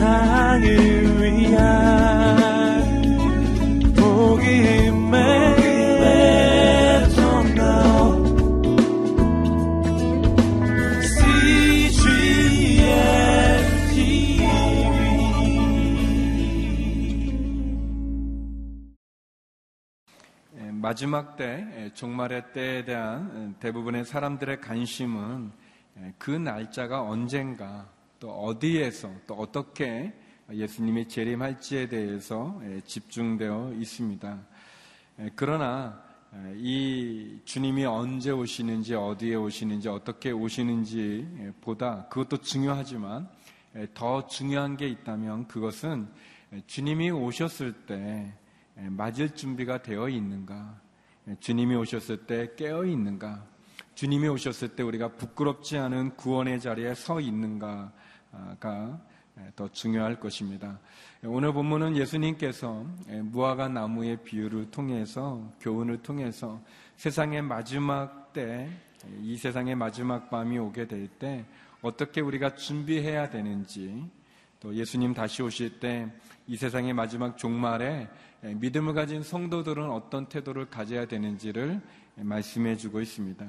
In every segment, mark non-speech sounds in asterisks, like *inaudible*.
세상을 위한 복음의 마지막 때, 종말의 때에 대한 대부분의 사람들의 관심은 그 날짜가 언젠가, 또 어디에서, 또 어떻게 예수님이 재림할지에 대해서 집중되어 있습니다. 그러나 이 주님이 언제 오시는지, 어디에 오시는지, 어떻게 오시는지 보다 그것도 중요하지만 더 중요한 게 있다면 그것은 주님이 오셨을 때 예, 맞을 준비가 되어 있는가? 예, 주님이 오셨을 때 깨어 있는가? 주님이 오셨을 때 우리가 부끄럽지 않은 구원의 자리에 서 있는가 가 예, 더 중요할 것입니다. 오늘 본문은 예수님께서 무화과 나무의 비유를 통해서 교훈을 통해서 세상의 마지막 때, 이 세상의 마지막 밤이 오게 될 때 어떻게 우리가 준비해야 되는지 또 예수님 다시 오실 때 이 세상의 마지막 종말에 예, 믿음을 가진 성도들은 어떤 태도를 가져야 되는지를 말씀해 주고 있습니다.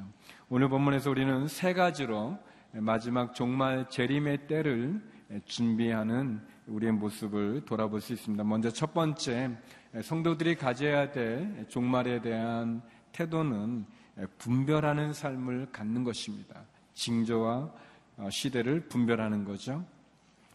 오늘 본문에서 우리는 세 가지로 마지막 종말 재림의 때를 준비하는 우리의 모습을 돌아볼 수 있습니다. 먼저 첫 번째, 성도들이 가져야 될 종말에 대한 태도는 분별하는 삶을 갖는 것입니다. 징조와 어, 시대를 분별하는 거죠.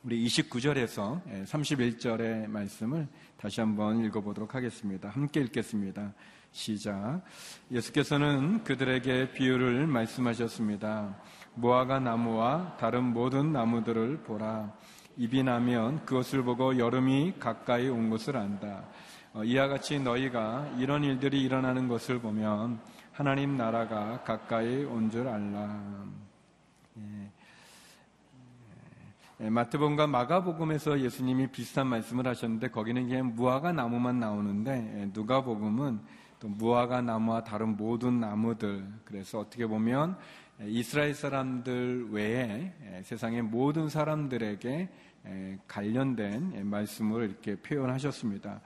우리 29절에서 31절의 말씀을 다시 한번 읽어보도록 하겠습니다. 함께 읽겠습니다. 시작. 예수께서는 그들에게 비유를 말씀하셨습니다. 무화과 나무와 다른 모든 나무들을 보라. 입이 나면 그것을 보고 여름이 가까이 온 것을 안다. 어, 이와 같이 너희가 이런 일들이 일어나는 것을 보면 하나님 나라가 가까이 온 줄 알라. 예. 예, 마태복음과 마가복음에서 예수님이 비슷한 말씀을 하셨는데 거기는 그냥 무화과 나무만 나오는데 예, 누가복음은 또 무화과 나무와 다른 모든 나무들 그래서 어떻게 보면 예, 이스라엘 사람들 외에 세상의 모든 사람들에게 관련된 말씀을 이렇게 표현하셨습니다.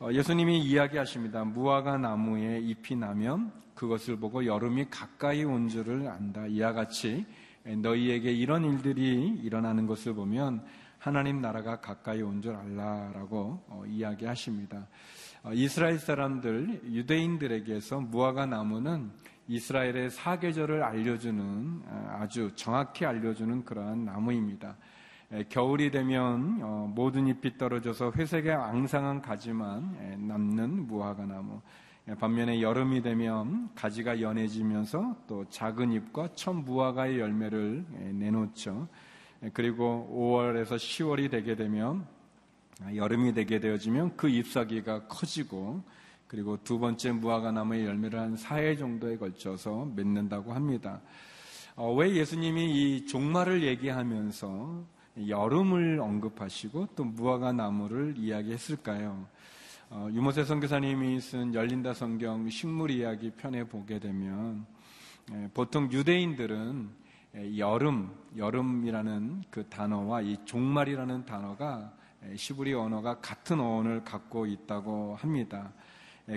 어, 예수님이 이야기하십니다. 무화과 나무에 잎이 나면 그것을 보고 여름이 가까이 온 줄을 안다. 이와 같이 너희에게 이런 일들이 일어나는 것을 보면 하나님 나라가 가까이 온 줄 알라라고 어, 이야기하십니다. 어, 이스라엘 사람들 유대인들에게서 무화과 나무는 이스라엘의 사계절을 알려주는 어, 아주 정확히 알려주는 그러한 나무입니다. 겨울이 되면 모든 잎이 떨어져서 회색의 앙상한 가지만 남는 무화과 나무. 예, 반면에 여름이 되면 가지가 연해지면서 또 작은 잎과 첫 무화과의 열매를 예, 내놓죠. 예, 그리고 5월에서 10월이 되게 되면 아, 여름이 되게 되어지면 그 잎사귀가 커지고 그리고 두 번째 무화과 나무의 열매를 한 4회 정도에 걸쳐서 맺는다고 합니다. 어, 왜 예수님이 이 종말을 얘기하면서 여름을 언급하시고 또 무화과 나무를 이야기했을까요? 어, 유모세 선교사님이 쓴 열린다 성경 식물 이야기 편에 보게 되면 에, 보통 유대인들은 에, 여름, 여름이라는 그 단어와 이 종말이라는 단어가 에, 시브리 언어가 같은 어원을 갖고 있다고 합니다.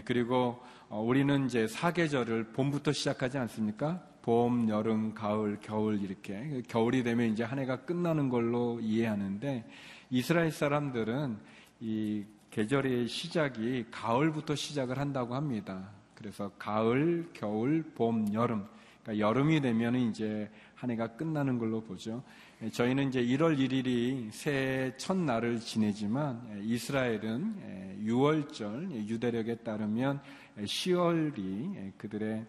그리고 어, 우리는 이제 사계절을 봄부터 시작하지 않습니까? 봄, 여름, 가을, 겨울 이렇게 겨울이 되면 이제 한 해가 끝나는 걸로 이해하는데 이스라엘 사람들은 이 계절의 시작이 가을부터 시작을 한다고 합니다. 그래서 가을, 겨울, 봄, 여름. 그러니까 여름이 되면 이제 한 해가 끝나는 걸로 보죠. 예, 저희는 이제 1월 1일이 새해 첫날을 지내지만 예, 이스라엘은 6월절 예, 유대력에 따르면 10월이 그들의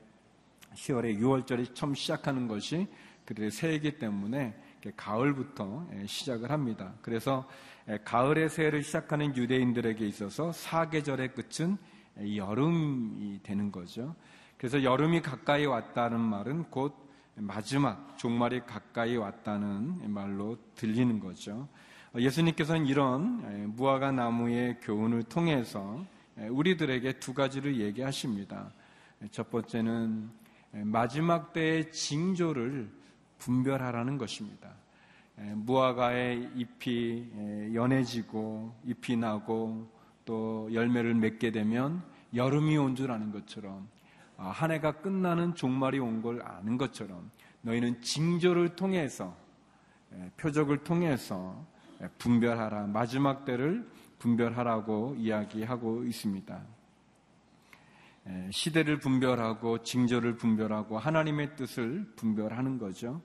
10월에 6월절이 처음 시작하는 것이 그들의 새해이기 때문에 가을부터 시작을 합니다. 그래서 가을의 새해를 시작하는 유대인들에게 있어서 사계절의 끝은 여름이 되는 거죠. 그래서 여름이 가까이 왔다는 말은 곧 마지막 종말이 가까이 왔다는 말로 들리는 거죠. 예수님께서는 이런 무화과 나무의 교훈을 통해서 우리들에게 두 가지를 얘기하십니다. 첫 번째는 마지막 때의 징조를 분별하라는 것입니다. 무화과의 잎이 연해지고 잎이 나고 또 열매를 맺게 되면 여름이 온 줄 아는 것처럼 아, 한 해가 끝나는 종말이 온 걸 아는 것처럼 너희는 징조를 통해서 표적을 통해서 분별하라 마지막 때를 분별하라고 이야기하고 있습니다. 시대를 분별하고 징조를 분별하고 하나님의 뜻을 분별하는 거죠.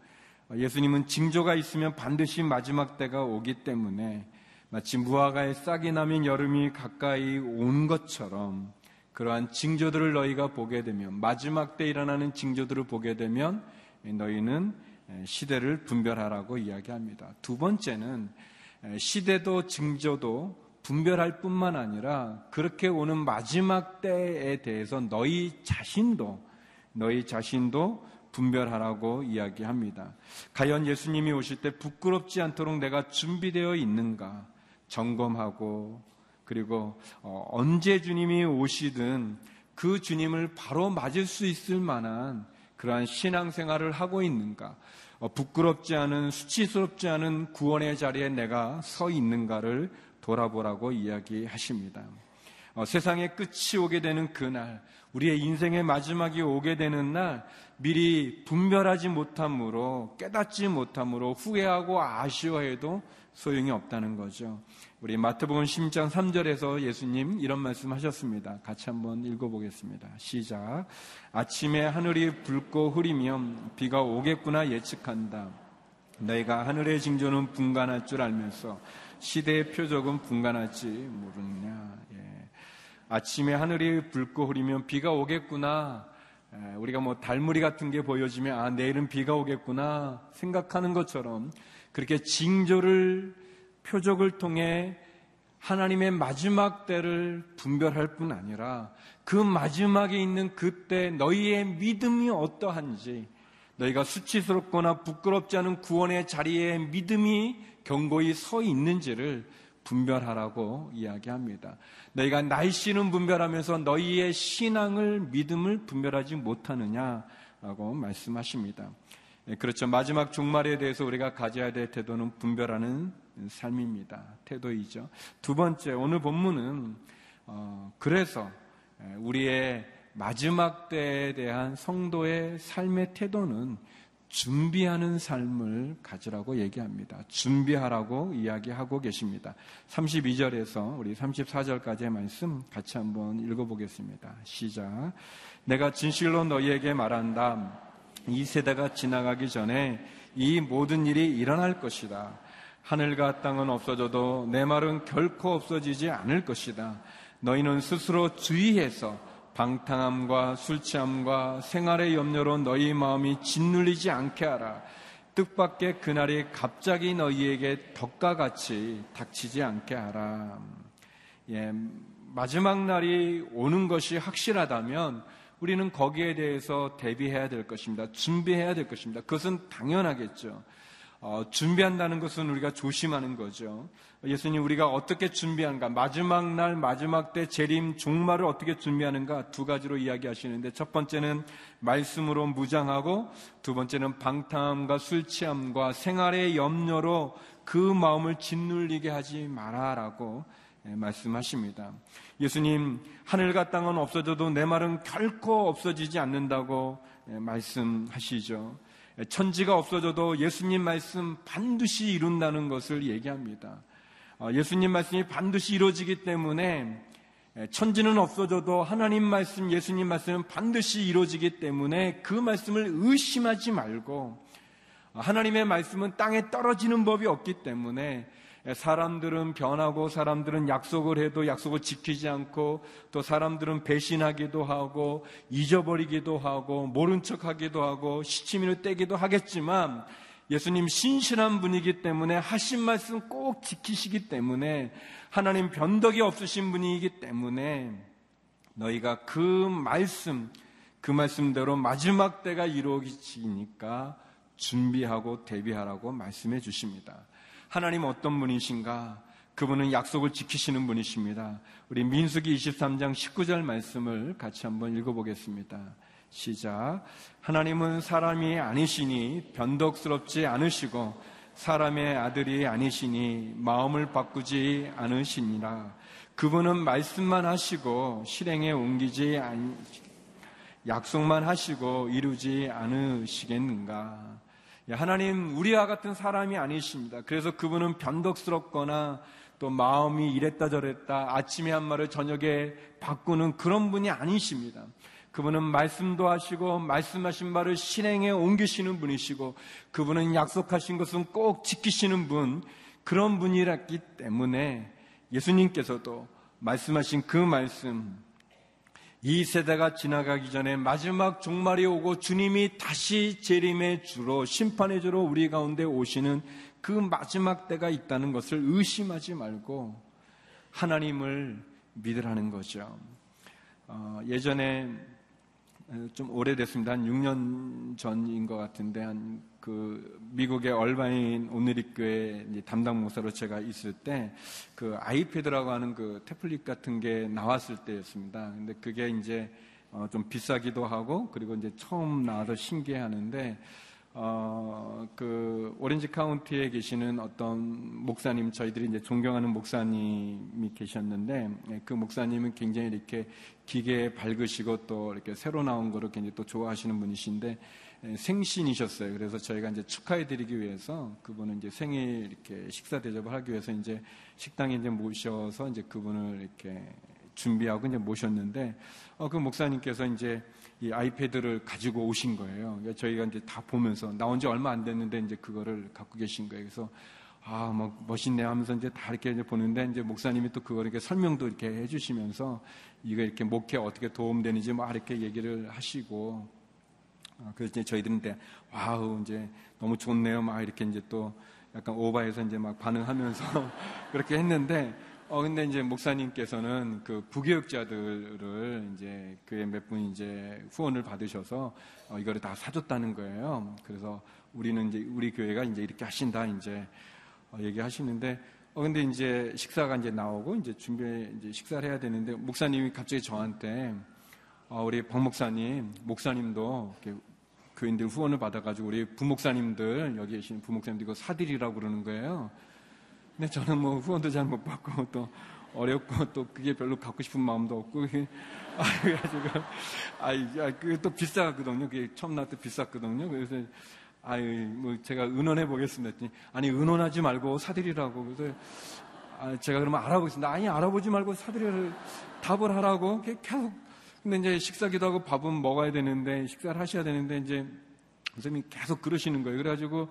예수님은 징조가 있으면 반드시 마지막 때가 오기 때문에 마치 무화과에 싹이 나면 여름이 가까이 온 것처럼 그러한 징조들을 너희가 보게 되면 마지막 때 일어나는 징조들을 보게 되면 너희는 시대를 분별하라고 이야기합니다. 두 번째는 시대도 징조도 분별할 뿐만 아니라 그렇게 오는 마지막 때에 대해서 너희 자신도 너희 자신도 분별하라고 이야기합니다. 과연 예수님이 오실 때 부끄럽지 않도록 내가 준비되어 있는가 점검하고 그리고 어, 언제 주님이 오시든 그 주님을 바로 맞을 수 있을 만한 그러한 신앙생활을 하고 있는가 어, 부끄럽지 않은 수치스럽지 않은 구원의 자리에 내가 서 있는가를 돌아보라고 이야기하십니다. 어, 세상의 끝이 오게 되는 그날, 우리의 인생의 마지막이 오게 되는 날, 미리 분별하지 못함으로, 깨닫지 못함으로 후회하고 아쉬워해도 소용이 없다는 거죠. 우리 마태복음 10장 3절에서 예수님 이런 말씀 하셨습니다. 같이 한번 읽어보겠습니다. 시작. 아침에 하늘이 붉고 흐리면 비가 오겠구나 예측한다. 너희가 하늘의 징조는 분간할 줄 알면서 시대의 표적은 분간할지 모르느냐. 예. 아침에 하늘이 붉고 흐리면 비가 오겠구나. 예, 우리가 뭐 달무리 같은 게 보여지면 아 내일은 비가 오겠구나 생각하는 것처럼 그렇게 징조를 표적을 통해 하나님의 마지막 때를 분별할 뿐 아니라 그 마지막에 있는 그때 너희의 믿음이 어떠한지 너희가 수치스럽거나 부끄럽지 않은 구원의 자리에 믿음이 경고히 서 있는지를 분별하라고 이야기합니다. 너희가 날씨는 분별하면서 너희의 신앙을 믿음을 분별하지 못하느냐라고 말씀하십니다. 예, 그렇죠. 마지막 종말에 대해서 우리가 가져야 될 태도는 분별하는 삶입니다. 태도이죠. 두 번째, 오늘 본문은, 어, 그래서 예, 우리의 마지막 때에 대한 성도의 삶의 태도는 준비하는 삶을 가지라고 얘기합니다. 준비하라고 이야기하고 계십니다. 32절에서 우리 34절까지의 말씀 같이 한번 읽어보겠습니다. 시작. 내가 진실로 너희에게 말한다. 이 세대가 지나가기 전에 이 모든 일이 일어날 것이다. 하늘과 땅은 없어져도 내 말은 결코 없어지지 않을 것이다. 너희는 스스로 주의해서 방탕함과 술 취함과 생활의 염려로 너희 마음이 짓눌리지 않게 하라. 뜻밖의 그날이 갑자기 너희에게 덕과 같이 닥치지 않게 하라. 예, 마지막 날이 오는 것이 확실하다면 우리는 거기에 대해서 대비해야 될 것입니다. 준비해야 될 것입니다. 그것은 당연하겠죠. 어, 준비한다는 것은 우리가 조심하는 거죠. 예수님 우리가 어떻게 준비하는가? 마지막 날, 마지막 때 재림 종말을 어떻게 준비하는가? 두 가지로 이야기하시는데 첫 번째는 말씀으로 무장하고 두 번째는 방탕함과 술 취함과 생활의 염려로 그 마음을 짓눌리게 하지 마라라고 예, 말씀하십니다. 예수님, 하늘과 땅은 없어져도 내 말은 결코 없어지지 않는다고 예, 말씀하시죠. 예, 천지가 없어져도 예수님 말씀 반드시 이룬다는 것을 얘기합니다. 어, 예수님 말씀이 반드시 이루어지기 때문에 천지는 없어져도 하나님 말씀, 예수님 말씀은 반드시 이루어지기 때문에 그 말씀을 의심하지 말고 어, 하나님의 말씀은 땅에 떨어지는 법이 없기 때문에 사람들은 변하고 사람들은 약속을 해도 약속을 지키지 않고 또 사람들은 배신하기도 하고 잊어버리기도 하고 모른 척 하기도 하고 시치미를 떼기도 하겠지만 예수님 신실한 분이기 때문에 하신 말씀 꼭 지키시기 때문에 하나님 변덕이 없으신 분이기 때문에 너희가 그 말씀, 그 말씀대로 마지막 때가 이루어지니까 준비하고 대비하라고 말씀해 주십니다. 하나님 어떤 분이신가? 그분은 약속을 지키시는 분이십니다. 우리 민수기 23장 19절 말씀을 같이 한번 읽어보겠습니다. 시작. 하나님은 사람이 아니시니 변덕스럽지 않으시고 사람의 아들이 아니시니 마음을 바꾸지 않으시니라. 그분은 말씀만 하시고 실행에 옮기지 않, 약속만 하시고 이루지 않으시겠는가. 예, 하나님, 우리와 같은 사람이 아니십니다. 그래서 그분은 변덕스럽거나 또 마음이 이랬다 저랬다 아침에 한 말을 저녁에 바꾸는 그런 분이 아니십니다. 그분은 말씀도 하시고 말씀하신 말을 실행에 옮기시는 분이시고 그분은 약속하신 것은 꼭 지키시는 분 그런 분이었기 때문에 예수님께서도 말씀하신 그 말씀 이 세대가 지나가기 전에 마지막 종말이 오고 주님이 다시 재림의 주로 심판의 주로 우리 가운데 오시는 그 마지막 때가 있다는 것을 의심하지 말고 하나님을 믿으라는 거죠. 어, 예전에 좀 오래됐습니다. 한 6년 전인 것 같은데, 한 그 미국의 얼바인 오늘리교회 담당 목사로 제가 있을 때, 그 아이패드라고 하는 그 태블릿 같은 게 나왔을 때였습니다. 근데 그게 이제 어, 좀 비싸기도 하고, 그리고 이제 처음 나와서 신기해 하는데, 어, 그, 오렌지 카운티에 계시는 어떤 목사님, 저희들이 이제 존경하는 목사님이 계셨는데, 예, 그 목사님은 굉장히 이렇게 기계에 밝으시고 또 이렇게 새로 나온 거를 굉장히 또 좋아하시는 분이신데, 예, 생신이셨어요. 그래서 저희가 이제 축하해드리기 위해서 그분은 이제 생일 이렇게 식사 대접을 하기 위해서 이제 식당에 이제 모셔서 이제 그분을 이렇게 준비하고 이제 모셨는데, 어, 그 목사님께서 이제 이 아이패드를 가지고 오신 거예요. 그러니까 저희가 이제 다 보면서 나온 지 얼마 안 됐는데 이제 그거를 갖고 계신 거예요. 그래서 아, 뭐 멋있네 하면서 이제 다 이렇게 이제 보는데 이제 목사님이 또 그거 이렇게 설명도 이렇게 해주시면서 이거 이렇게 목회 어떻게 도움되는지 막 이렇게 얘기를 하시고 아, 그래서 이제 저희들은 때 와우 이제 너무 좋네요 막 이렇게 이제 또 약간 오바해서 이제 막 반응하면서 *laughs* 그렇게 했는데 어, 근데 이제 목사님께서는 그 부교육자들을 이제 교회 몇분 이제 후원을 받으셔서 어, 이거를 다 사줬다는 거예요. 그래서 우리는 이제 우리 교회가 이제 이렇게 하신다 이제 어, 얘기하시는데 어, 근데 이제 식사가 이제 나오고 이제 준비 이제 식사를 해야 되는데 목사님이 갑자기 저한테 어, 우리 박 목사님, 목사님도 교인들 후원을 받아가지고 우리 부목사님들 여기 계신 부목사님들 이거 사드리라고 그러는 거예요. 근데 저는 뭐 후원도 잘 못 받고 또 어렵고 또 그게 별로 갖고 싶은 마음도 없고 *laughs* 아 그래가지고 아 그게 또 비싸거든요. 그게 처음 나올 때 비쌌거든요. 그래서 아유 뭐 제가 의논해 보겠습니다. 아니 의논하지 말고 사드리라고 그래서 아, 제가 그러면 알아보겠습니다. 아니 알아보지 말고 사드리를 답을 하라고 계속 근데 이제 식사기도 하고 밥은 먹어야 되는데 식사를 하셔야 되는데 이제 선생님이 계속 그러시는 거예요. 그래가지고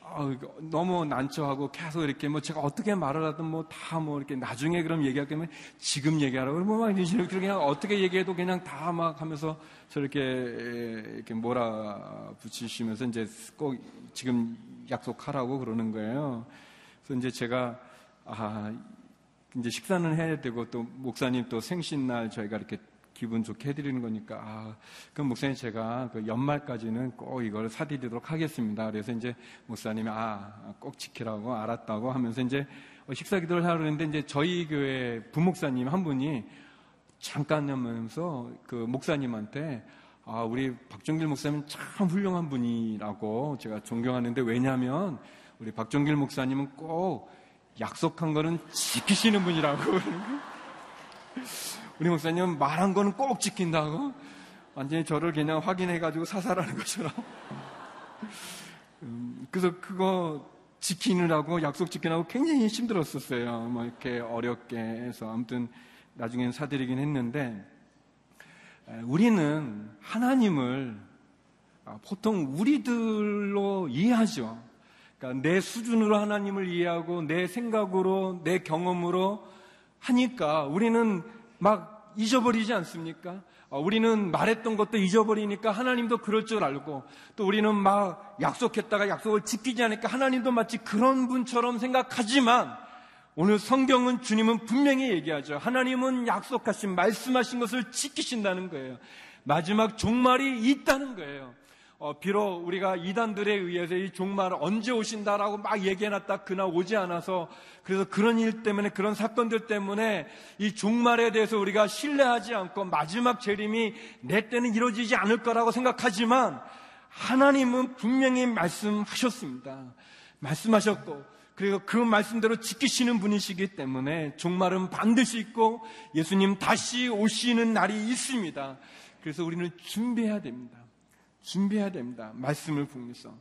아, 너무 난처하고 계속 이렇게 뭐 제가 어떻게 말을 하든 뭐 다뭐 뭐 이렇게 나중에 그럼 얘기할 거면 지금 얘기하라고 그러면 막 이렇게 그냥 어떻게 얘기해도 그냥 다 막 하면서 저렇게 이렇게 몰아 붙이시면서 이제 꼭 지금 약속하라고 그러는 거예요. 그래서 이제 제가 아 이제 식사는 해야 되고 또 목사님 또 생신날 저희가 이렇게 기분 좋게 해드리는 거니까 아, 그럼 목사님 제가 그 연말까지는 꼭 이걸 사드리도록 하겠습니다. 그래서 이제 목사님이 아 꼭 지키라고 알았다고 하면서 이제 식사 기도를 하려는데 이제 저희 교회 부목사님 한 분이 잠깐 하면서 그 목사님한테 아, 우리 박종길 목사님 참 훌륭한 분이라고 제가 존경하는데 왜냐하면 우리 박종길 목사님은 꼭 약속한 거는 지키시는 분이라고. 우리 목사님은 말한 거는 꼭 지킨다고 완전히 저를 그냥 확인해가지고 사살하는 것처럼. 음, 그래서 그거 지키느라고 약속 지키느라고 굉장히 힘들었었어요. 뭐 이렇게 어렵게 해서 아무튼 나중엔 사드리긴 했는데 우리는 하나님을 아, 보통 우리들로 이해하죠. 그러니까 내 수준으로 하나님을 이해하고 내 생각으로 내 경험으로 하니까 우리는 막 잊어버리지 않습니까? 어, 우리는 말했던 것도 잊어버리니까 하나님도 그럴 줄 알고 또 우리는 막 약속했다가 약속을 지키지 않으니까 하나님도 마치 그런 분처럼 생각하지만 오늘 성경은 주님은 분명히 얘기하죠. 하나님은 약속하신 말씀하신 것을 지키신다는 거예요. 마지막 종말이 있다는 거예요. 어, 비록 우리가 이단들에 의해서 이 종말 언제 오신다라고 막 얘기해놨다 그날 오지 않아서 그래서 그런 일 때문에 그런 사건들 때문에 이 종말에 대해서 우리가 신뢰하지 않고 마지막 재림이 내 때는 이루어지지 않을 거라고 생각하지만 하나님은 분명히 말씀하셨습니다. 말씀하셨고 그리고 그 말씀대로 지키시는 분이시기 때문에 종말은 반드시 있고 예수님 다시 오시는 날이 있습니다. 그래서 우리는 준비해야 됩니다. 준비해야 됩니다. 말씀을 보면서.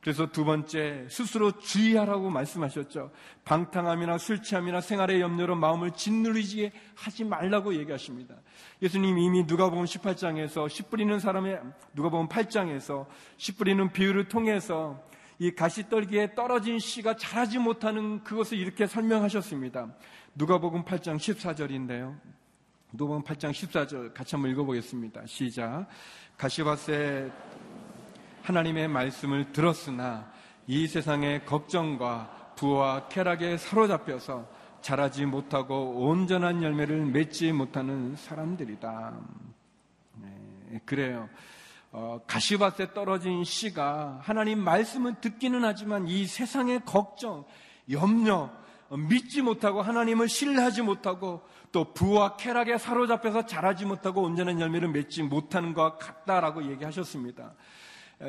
그래서 두 번째, 스스로 주의하라고 말씀하셨죠. 방탕함이나 술 취함이나 생활의 염려로 마음을 짓누르지 하지 말라고 얘기하십니다. 예수님 이미 누가 보면 18장에서 씨 뿌리는 사람의, 누가 보면 8장에서 씨 뿌리는 비유를 통해서 이 가시떨기에 떨어진 씨가 자라지 못하는 그것을 이렇게 설명하셨습니다. 누가복음 8장 14절인데요. 누가복음 8장 14절 같이 한번 읽어보겠습니다. 시작. 가시밭에 하나님의 말씀을 들었으나 이 세상의 걱정과 부와 쾌락에 사로잡혀서 자라지 못하고 온전한 열매를 맺지 못하는 사람들이다. 네, 그래요. 어, 가시밭에 떨어진 씨가 하나님 말씀을 듣기는 하지만 이 세상의 걱정, 염려, 어, 믿지 못하고 하나님을 신뢰하지 못하고 또 부와 쾌락에 사로잡혀서 자라지 못하고 온전한 열매를 맺지 못하는 것 같다라고 얘기하셨습니다.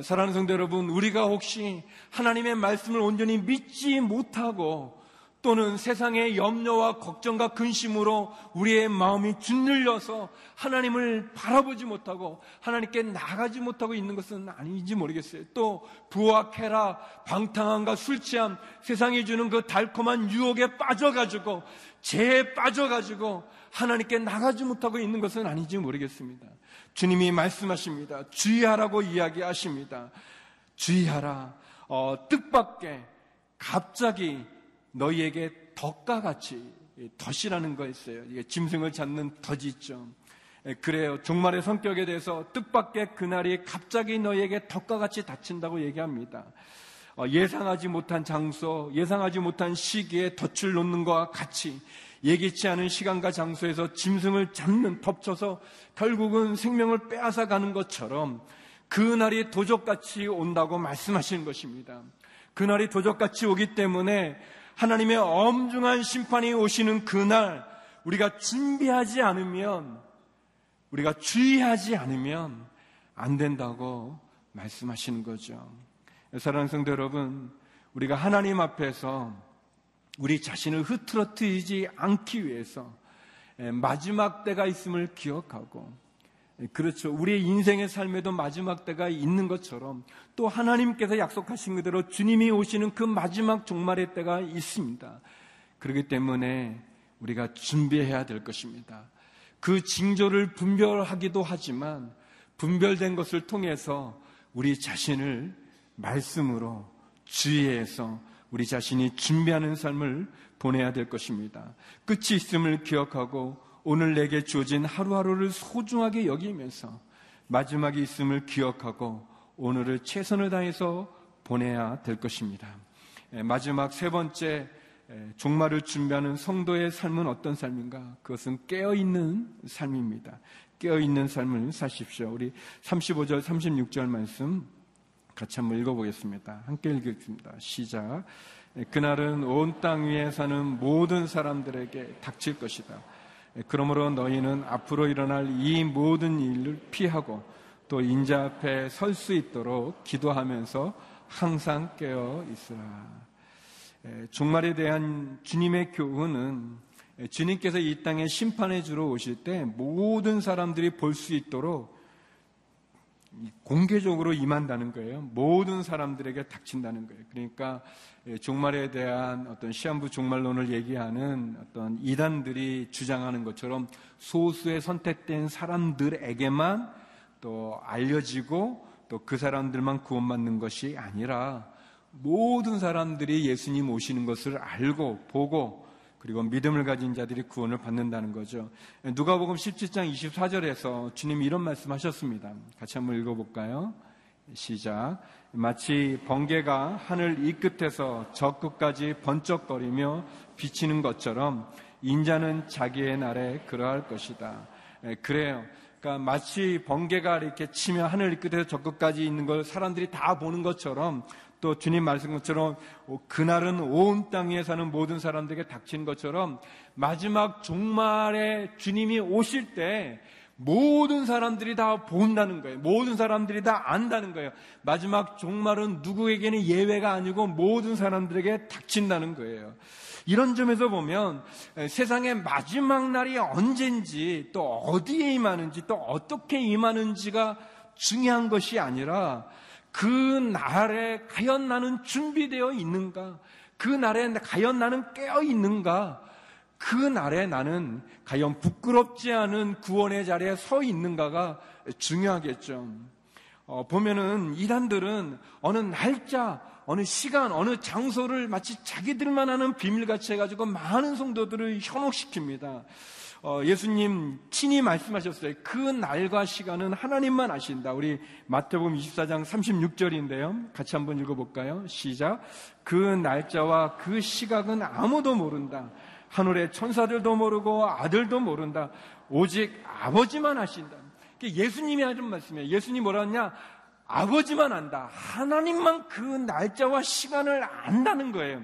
사랑하는 성도 여러분, 우리가 혹시 하나님의 말씀을 온전히 믿지 못하고 또는 세상의 염려와 걱정과 근심으로 우리의 마음이 짓눌려서 하나님을 바라보지 못하고 하나님께 나가지 못하고 있는 것은 아닌지 모르겠어요. 또 부와 쾌락, 방탕함과 술 취함, 세상이 주는 그 달콤한 유혹에 빠져가지고 죄에 빠져가지고 하나님께 나가지 못하고 있는 것은 아닌지 모르겠습니다. 주님이 말씀하십니다. 주의하라고 이야기하십니다. 주의하라. 어, 뜻밖의 갑자기 너희에게 덕과 같이 덫이라는 거였어요. 이게 짐승을 잡는 덫이 있죠. 그래요. 종말의 성격에 대해서 뜻밖의 그날이 갑자기 너희에게 덕과 같이 닥친다고 얘기합니다. 어, 예상하지 못한 장소, 예상하지 못한 시기에 덫을 놓는 것과 같이 예기치 않은 시간과 장소에서 짐승을 잡는 덮쳐서 결국은 생명을 빼앗아 가는 것처럼 그날이 도적같이 온다고 말씀하시는 것입니다. 그날이 도적같이 오기 때문에 하나님의 엄중한 심판이 오시는 그날 우리가 준비하지 않으면 우리가 주의하지 않으면 안 된다고 말씀하시는 거죠. 사랑하는 성도 여러분, 우리가 하나님 앞에서 우리 자신을 흐트러뜨리지 않기 위해서 마지막 때가 있음을 기억하고 그렇죠. 우리의 인생의 삶에도 마지막 때가 있는 것처럼 또 하나님께서 약속하신 그대로 주님이 오시는 그 마지막 종말의 때가 있습니다. 그렇기 때문에 우리가 준비해야 될 것입니다. 그 징조를 분별하기도 하지만 분별된 것을 통해서 우리 자신을 말씀으로 주의해서 우리 자신이 준비하는 삶을 보내야 될 것입니다. 끝이 있음을 기억하고 오늘 내게 주어진 하루하루를 소중하게 여기면서 마지막이 있음을 기억하고 오늘을 최선을 다해서 보내야 될 것입니다. 마지막 세 번째 종말을 준비하는 성도의 삶은 어떤 삶인가? 그것은 깨어있는 삶입니다. 깨어있는 삶을 사십시오. 우리 35절, 36절 말씀 같이 한번 읽어보겠습니다. 함께 읽겠습니다. 시작. 그날은 온 땅 위에 사는 모든 사람들에게 닥칠 것이다. 그러므로 너희는 앞으로 일어날 이 모든 일을 피하고 또 인자 앞에 설 수 있도록 기도하면서 항상 깨어 있으라. 종말에 대한 주님의 교훈은 주님께서 이 땅에 심판해 주러 오실 때 모든 사람들이 볼 수 있도록 공개적으로 임한다는 거예요. 모든 사람들에게 닥친다는 거예요. 그러니까 예, 종말에 대한 어떤 시한부 종말론을 얘기하는 어떤 이단들이 주장하는 것처럼 소수의 선택된 사람들에게만 또 알려지고 또 그 사람들만 구원받는 것이 아니라 모든 사람들이 예수님 오시는 것을 알고 보고 그리고 믿음을 가진 자들이 구원을 받는다는 거죠. 누가복음 17장 24절에서 주님이 이런 말씀하셨습니다. 같이 한번 읽어볼까요? 시작. 마치 번개가 하늘 이 끝에서 저 끝까지 번쩍거리며 비치는 것처럼 인자는 자기의 날에 그러할 것이다. 예, 그래요. 그러니까 마치 번개가 이렇게 치며 하늘 이 끝에서 저 끝까지 있는 걸 사람들이 다 보는 것처럼 또 주님 말씀처럼 그날은 온 땅에 사는 모든 사람들에게 닥친 것처럼 마지막 종말에 주님이 오실 때 모든 사람들이 다 본다는 거예요. 모든 사람들이 다 안다는 거예요. 마지막 종말은 누구에게는 예외가 아니고 모든 사람들에게 닥친다는 거예요. 이런 점에서 보면 세상의 마지막 날이 언젠지 또 어디에 임하는지 또 어떻게 임하는지가 중요한 것이 아니라 그 날에 과연 나는 준비되어 있는가? 그 날에 과연 나는 깨어 있는가? 그 날에 나는 과연 부끄럽지 않은 구원의 자리에 서 있는가가 중요하겠죠. 어, 보면은 이단들은 어느 날짜, 어느 시간, 어느 장소를 마치 자기들만 아는 비밀같이 해가지고 많은 성도들을 현혹시킵니다. 어, 예수님 친히 말씀하셨어요. 그 날과 시간은 하나님만 아신다. 우리 마태복음 24장 36절인데요. 같이 한번 읽어볼까요? 시작. 그 날짜와 그 시각은 아무도 모른다. 하늘의 천사들도 모르고 아들도 모른다. 오직 아버지만 아신다. 예수님이 하는 말씀이에요. 예수님 뭐라 하냐? 아버지만 안다. 하나님만 그 날짜와 시간을 안다는 거예요.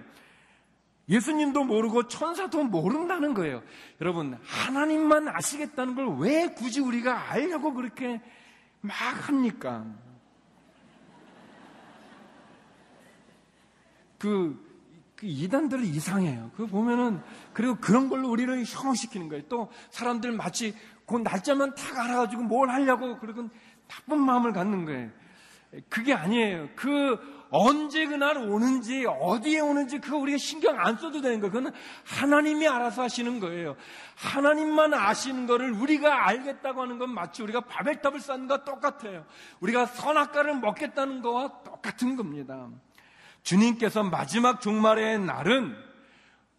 예수님도 모르고 천사도 모른다는 거예요. 여러분, 하나님만 아시겠다는 걸 왜 굳이 우리가 알려고 그렇게 막 합니까? 그, 그 이단들은 이상해요. 그 보면은 그리고 그런 걸로 우리를 혐오시키는 거예요. 또 사람들 마치 그 날짜만 딱 알아가지고 뭘 하려고 그리고 나쁜 마음을 갖는 거예요. 그게 아니에요. 그 언제 그날 오는지 어디에 오는지 그거 우리가 신경 안 써도 되는 거예요. 그거는 하나님이 알아서 하시는 거예요. 하나님만 아시는 거를 우리가 알겠다고 하는 건 마치 우리가 바벨탑을 쌓는 것과 똑같아요. 우리가 선악과를 먹겠다는 거와 똑같은 겁니다. 주님께서 마지막 종말의 날은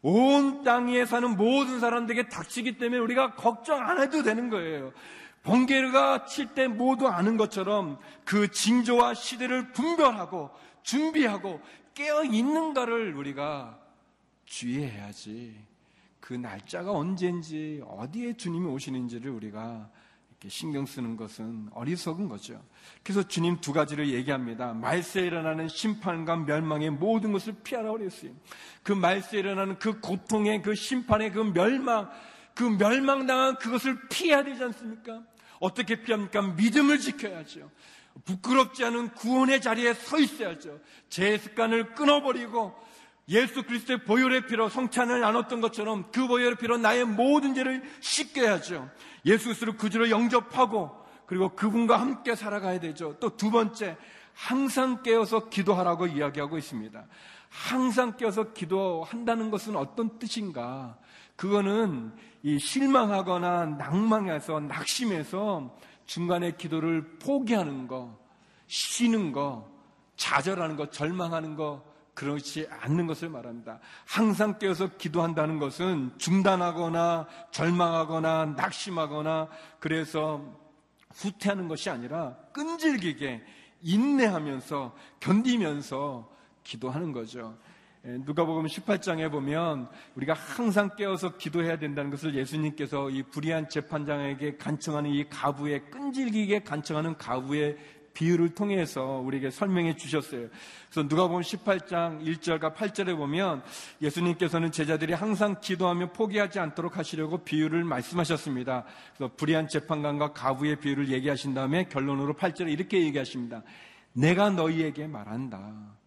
온 땅에 사는 모든 사람들에게 닥치기 때문에 우리가 걱정 안 해도 되는 거예요. 번개가 칠 때 모두 아는 것처럼 그 징조와 시대를 분별하고 준비하고 깨어 있는가를 우리가 주의해야지. 그 날짜가 언제인지 어디에 주님이 오시는지를 우리가 신경 쓰는 것은 어리석은 거죠. 그래서 주님 두 가지를 얘기합니다. 말세에 일어나는 심판과 멸망의 모든 것을 피하라 그랬어요. 그 말세에 일어나는 그 고통의 그 심판의 그 멸망, 그 멸망당한 그것을 피해야 되지 않습니까? 어떻게 피합니까? 믿음을 지켜야죠. 부끄럽지 않은 구원의 자리에 서 있어야죠. 제 습관을 끊어버리고 예수 그리스도의 보혈의 피로 성찬을 나눴던 것처럼 그 보혈의 피로 나의 모든 죄를 씻겨야죠. 예수 그리스도를 구주로 영접하고 그리고 그분과 함께 살아가야 되죠. 또 두 번째, 항상 깨어서 기도하라고 이야기하고 있습니다. 항상 깨어서 기도한다는 것은 어떤 뜻인가? 그거는 이 실망하거나 낭망해서 낙심해서 중간에 기도를 포기하는 거, 쉬는 거, 좌절하는 거, 절망하는 거, 그렇지 않는 것을 말합니다. 항상 깨어서 기도한다는 것은 중단하거나 절망하거나 낙심하거나 그래서 후퇴하는 것이 아니라 끈질기게 인내하면서 견디면서 기도하는 거죠. 예, 누가복음 18장에 보면 우리가 항상 깨어서 기도해야 된다는 것을 예수님께서 이 불의한 재판장에게 간청하는 이 가부의 끈질기게 간청하는 가부의 비유를 통해서 우리에게 설명해 주셨어요. 그래서 누가복음 18장 1절과 8절에 보면 예수님께서는 제자들이 항상 기도하며 포기하지 않도록 하시려고 비유를 말씀하셨습니다. 그래서 불의한 재판관과 가부의 비유를 얘기하신 다음에 결론으로 8절에 이렇게 얘기하십니다. 내가 너희에게 말한다.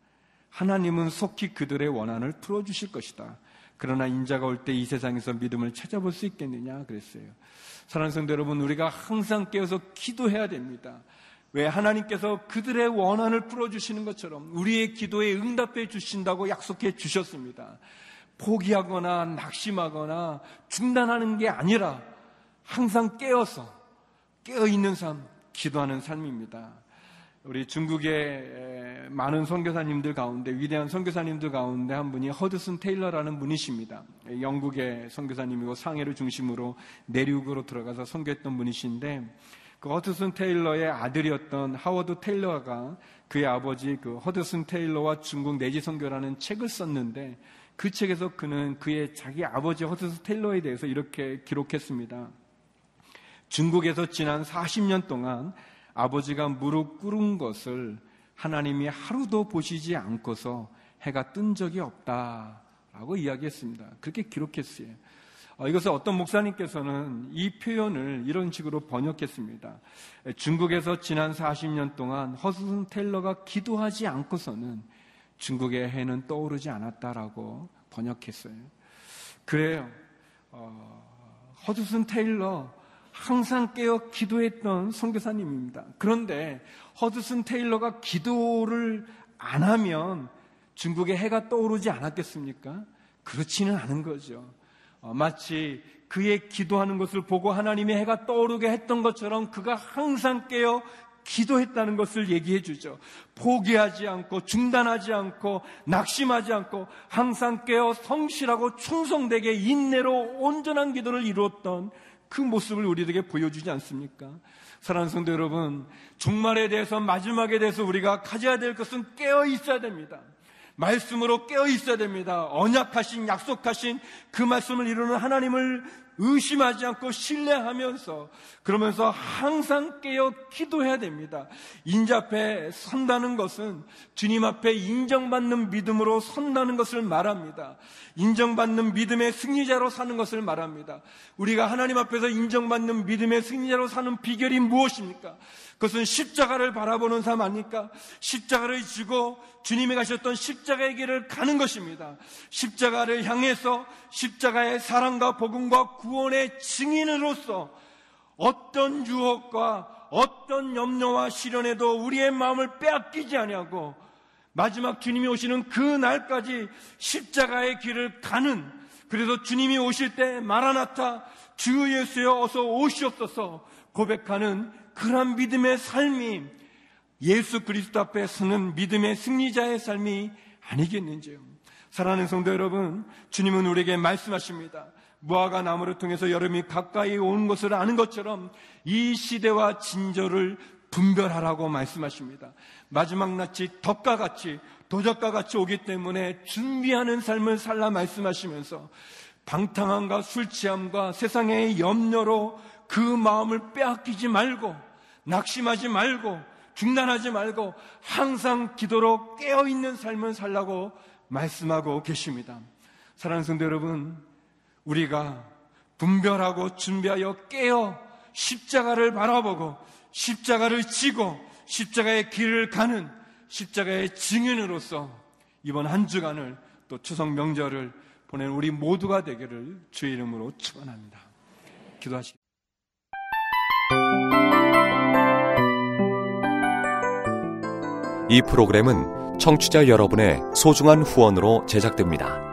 하나님은 속히 그들의 원한을 풀어주실 것이다. 그러나 인자가 올 때 이 세상에서 믿음을 찾아볼 수 있겠느냐 그랬어요. 사랑하는 성도 여러분, 우리가 항상 깨어서 기도해야 됩니다. 왜 하나님께서 그들의 원한을 풀어주시는 것처럼 우리의 기도에 응답해 주신다고 약속해 주셨습니다. 포기하거나 낙심하거나 중단하는 게 아니라 항상 깨어서 깨어있는 삶, 기도하는 삶입니다. 우리 중국의 많은 선교사님들 가운데 위대한 선교사님들 가운데 한 분이 허드슨 테일러라는 분이십니다. 영국의 선교사님이고 상해를 중심으로 내륙으로 들어가서 선교했던 분이신데 그 허드슨 테일러의 아들이었던 하워드 테일러가 그의 아버지 그 허드슨 테일러와 중국 내지 선교라는 책을 썼는데 그 책에서 그는 그의 자기 아버지 허드슨 테일러에 대해서 이렇게 기록했습니다. 중국에서 지난 40년 동안 아버지가 무릎 꿇은 것을 하나님이 하루도 보시지 않고서 해가 뜬 적이 없다라고 이야기했습니다. 그렇게 기록했어요. 어, 이것을 어떤 목사님께서는 이 표현을 이런 식으로 번역했습니다. 중국에서 지난 40년 동안 허스슨 테일러가 기도하지 않고서는 중국의 해는 떠오르지 않았다라고 번역했어요. 그래요. 어, 허스슨 테일러 항상 깨어 기도했던 선교사님입니다. 그런데 허드슨 테일러가 기도를 안 하면 중국의 해가 떠오르지 않았겠습니까? 그렇지는 않은 거죠. 어, 마치 그의 기도하는 것을 보고 하나님의 해가 떠오르게 했던 것처럼 그가 항상 깨어 기도했다는 것을 얘기해 주죠. 포기하지 않고 중단하지 않고 낙심하지 않고 항상 깨어 성실하고 충성되게 인내로 온전한 기도를 이루었던 그 모습을 우리에게 보여주지 않습니까? 사랑하는 성도 여러분, 종말에 대해서 마지막에 대해서 우리가 가져야 될 것은 깨어 있어야 됩니다. 말씀으로 깨어 있어야 됩니다. 언약하신, 약속하신 그 말씀을 이루는 하나님을 의심하지 않고 신뢰하면서 그러면서 항상 깨어 기도해야 됩니다. 인자 앞에 선다는 것은 주님 앞에 인정받는 믿음으로 선다는 것을 말합니다. 인정받는 믿음의 승리자로 사는 것을 말합니다. 우리가 하나님 앞에서 인정받는 믿음의 승리자로 사는 비결이 무엇입니까? 그것은 십자가를 바라보는 삶 아닙니까? 십자가를 지고 주님이 가셨던 십자가의 길을 가는 것입니다. 십자가를 향해서 십자가의 사랑과 복음과 구원의 증인으로서 어떤 유혹과 어떤 염려와 시련에도 우리의 마음을 빼앗기지 아니하고 마지막 주님이 오시는 그 날까지 십자가의 길을 가는 그래서 주님이 오실 때 마라나타 주 예수여 어서 오시옵소서 고백하는 그러한 믿음의 삶이 예수 그리스도 앞에 서는 믿음의 승리자의 삶이 아니겠는지요. 사랑하는 성도 여러분, 주님은 우리에게 말씀하십니다. 무화과 나무를 통해서 여름이 가까이 온 것을 아는 것처럼 이 시대와 진저를 분별하라고 말씀하십니다. 마지막 낯이 덕과 같이 도적과 같이 오기 때문에 준비하는 삶을 살라 말씀하시면서 방탕함과 술 취함과 세상의 염려로 그 마음을 빼앗기지 말고 낙심하지 말고 중단하지 말고 항상 기도로 깨어있는 삶을 살라고 말씀하고 계십니다. 사랑하는 성도 여러분, 우리가 분별하고 준비하여 깨어 십자가를 바라보고 십자가를 지고 십자가의 길을 가는 십자가의 증인으로서 이번 한 주간을 또 추석 명절을 보낸 우리 모두가 되기를 주의 이름으로 축원합니다. 기도하시. 이 프로그램은 청취자 여러분의 소중한 후원으로 제작됩니다.